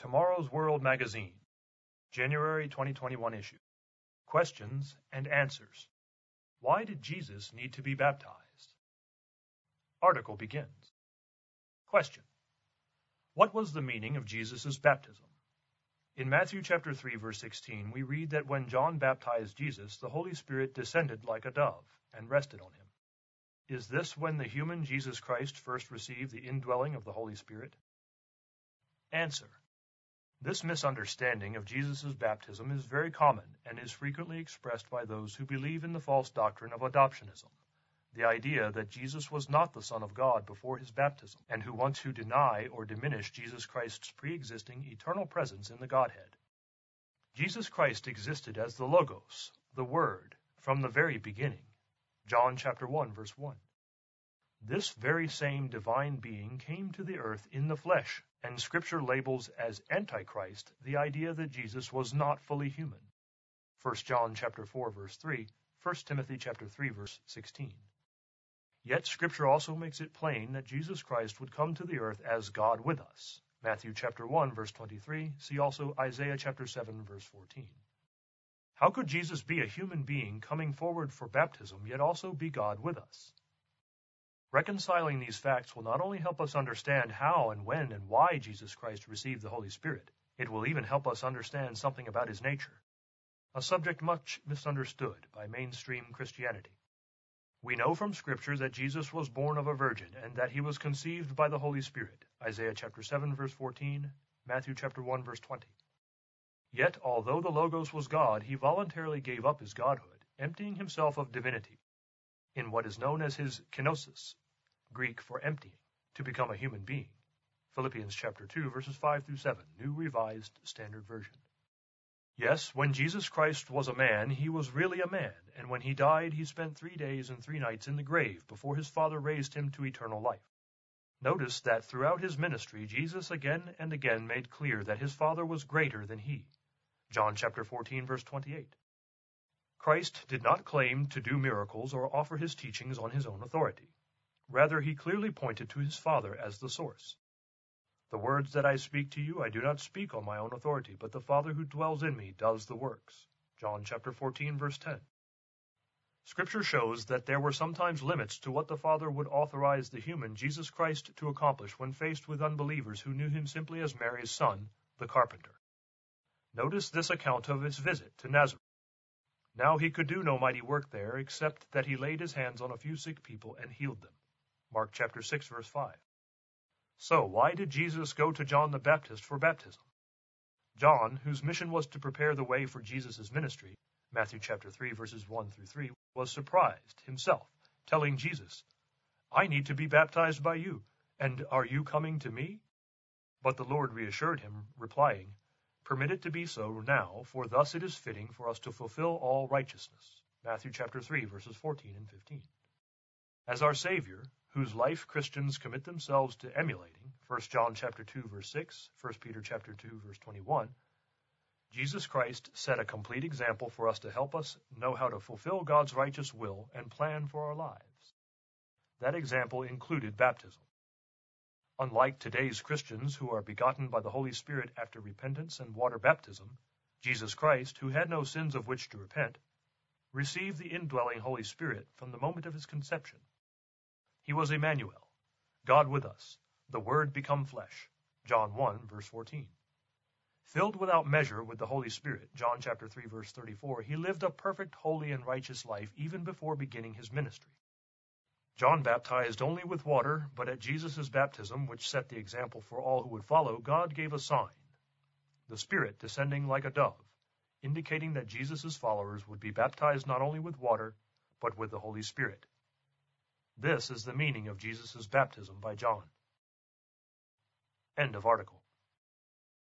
Tomorrow's World Magazine, January 2021 issue. Questions and Answers. Why did Jesus need to be baptized? Article begins. Question. What was the meaning of Jesus' baptism? In Matthew chapter 3 verse 16, we read that when John baptized Jesus, the Holy Spirit descended like a dove and rested on him. Is this when the human Jesus Christ first received the indwelling of the Holy Spirit? Answer. This misunderstanding of Jesus' baptism is very common and is frequently expressed by those who believe in the false doctrine of adoptionism, the idea that Jesus was not the Son of God before his baptism, and who want to deny or diminish Jesus Christ's pre-existing eternal presence in the Godhead. Jesus Christ existed as the Logos, the Word, from the very beginning. John chapter 1 verse 1. This very same divine being came to the earth in the flesh, and scripture labels as antichrist the idea that Jesus was not fully human. 1 John chapter 4 verse 3, 1 Timothy chapter 3 verse 16. Yet scripture also makes it plain that Jesus Christ would come to the earth as God with us. Matthew chapter 1 verse 23, see also Isaiah chapter 7 verse 14. How could Jesus be a human being coming forward for baptism, yet also be God with us? Reconciling these facts will not only help us understand how and when and why Jesus Christ received the Holy Spirit, it will even help us understand something about his nature, a subject much misunderstood by mainstream Christianity. We know from Scripture that Jesus was born of a virgin and that he was conceived by the Holy Spirit. Isaiah chapter 7 verse 14, Matthew chapter 1 verse 20. Yet, although the Logos was God, he voluntarily gave up his godhood, emptying himself of divinity, in what is known as his kenosis, Greek for emptying, to become a human being. Philippians chapter 2 verses 5 through 7, New Revised Standard Version. Yes, when Jesus Christ was a man, he was really a man, and when he died, he spent three days and three nights in the grave before his Father raised him to eternal life. Notice that throughout his ministry, Jesus again and again made clear that his Father was greater than he, John chapter 14 verse 28. Christ did not claim to do miracles or offer his teachings on his own authority. Rather, he clearly pointed to his Father as the source. The words that I speak to you I do not speak on my own authority, but the Father who dwells in me does the works. John chapter 14 verse 10. Scripture shows that there were sometimes limits to what the Father would authorize the human Jesus Christ to accomplish when faced with unbelievers who knew him simply as Mary's son, the carpenter. Notice this account of his visit to Nazareth. Now he could do no mighty work there, except that he laid his hands on a few sick people and healed them. Mark chapter 6 verse 5. So, why did Jesus go to John the Baptist for baptism? John, whose mission was to prepare the way for Jesus' ministry, Matthew chapter 3 verses 1 through 3, was surprised himself, telling Jesus, I need to be baptized by you, and are you coming to me? But the Lord reassured him, replying, Permit it to be so now, for thus it is fitting for us to fulfill all righteousness. Matthew chapter 3 verses 14 and 15. As our Savior, whose life Christians commit themselves to emulating, 1 John chapter 2 verse 6, 1 Peter chapter 2 verse 21, Jesus Christ set a complete example for us to help us know how to fulfill God's righteous will and plan for our lives. That example included baptism. Unlike today's Christians who are begotten by the Holy Spirit after repentance and water baptism, Jesus Christ, who had no sins of which to repent, received the indwelling Holy Spirit from the moment of his conception. He was Emmanuel, God with us, the Word become flesh. John 1 verse 14. Filled without measure with the Holy Spirit, John chapter 3 verse 34, he lived a perfect, holy, and righteous life even before beginning his ministry. John baptized only with water, but at Jesus' baptism, which set the example for all who would follow, God gave a sign, the Spirit descending like a dove, indicating that Jesus' followers would be baptized not only with water, but with the Holy Spirit. This is the meaning of Jesus' baptism by John. End of article.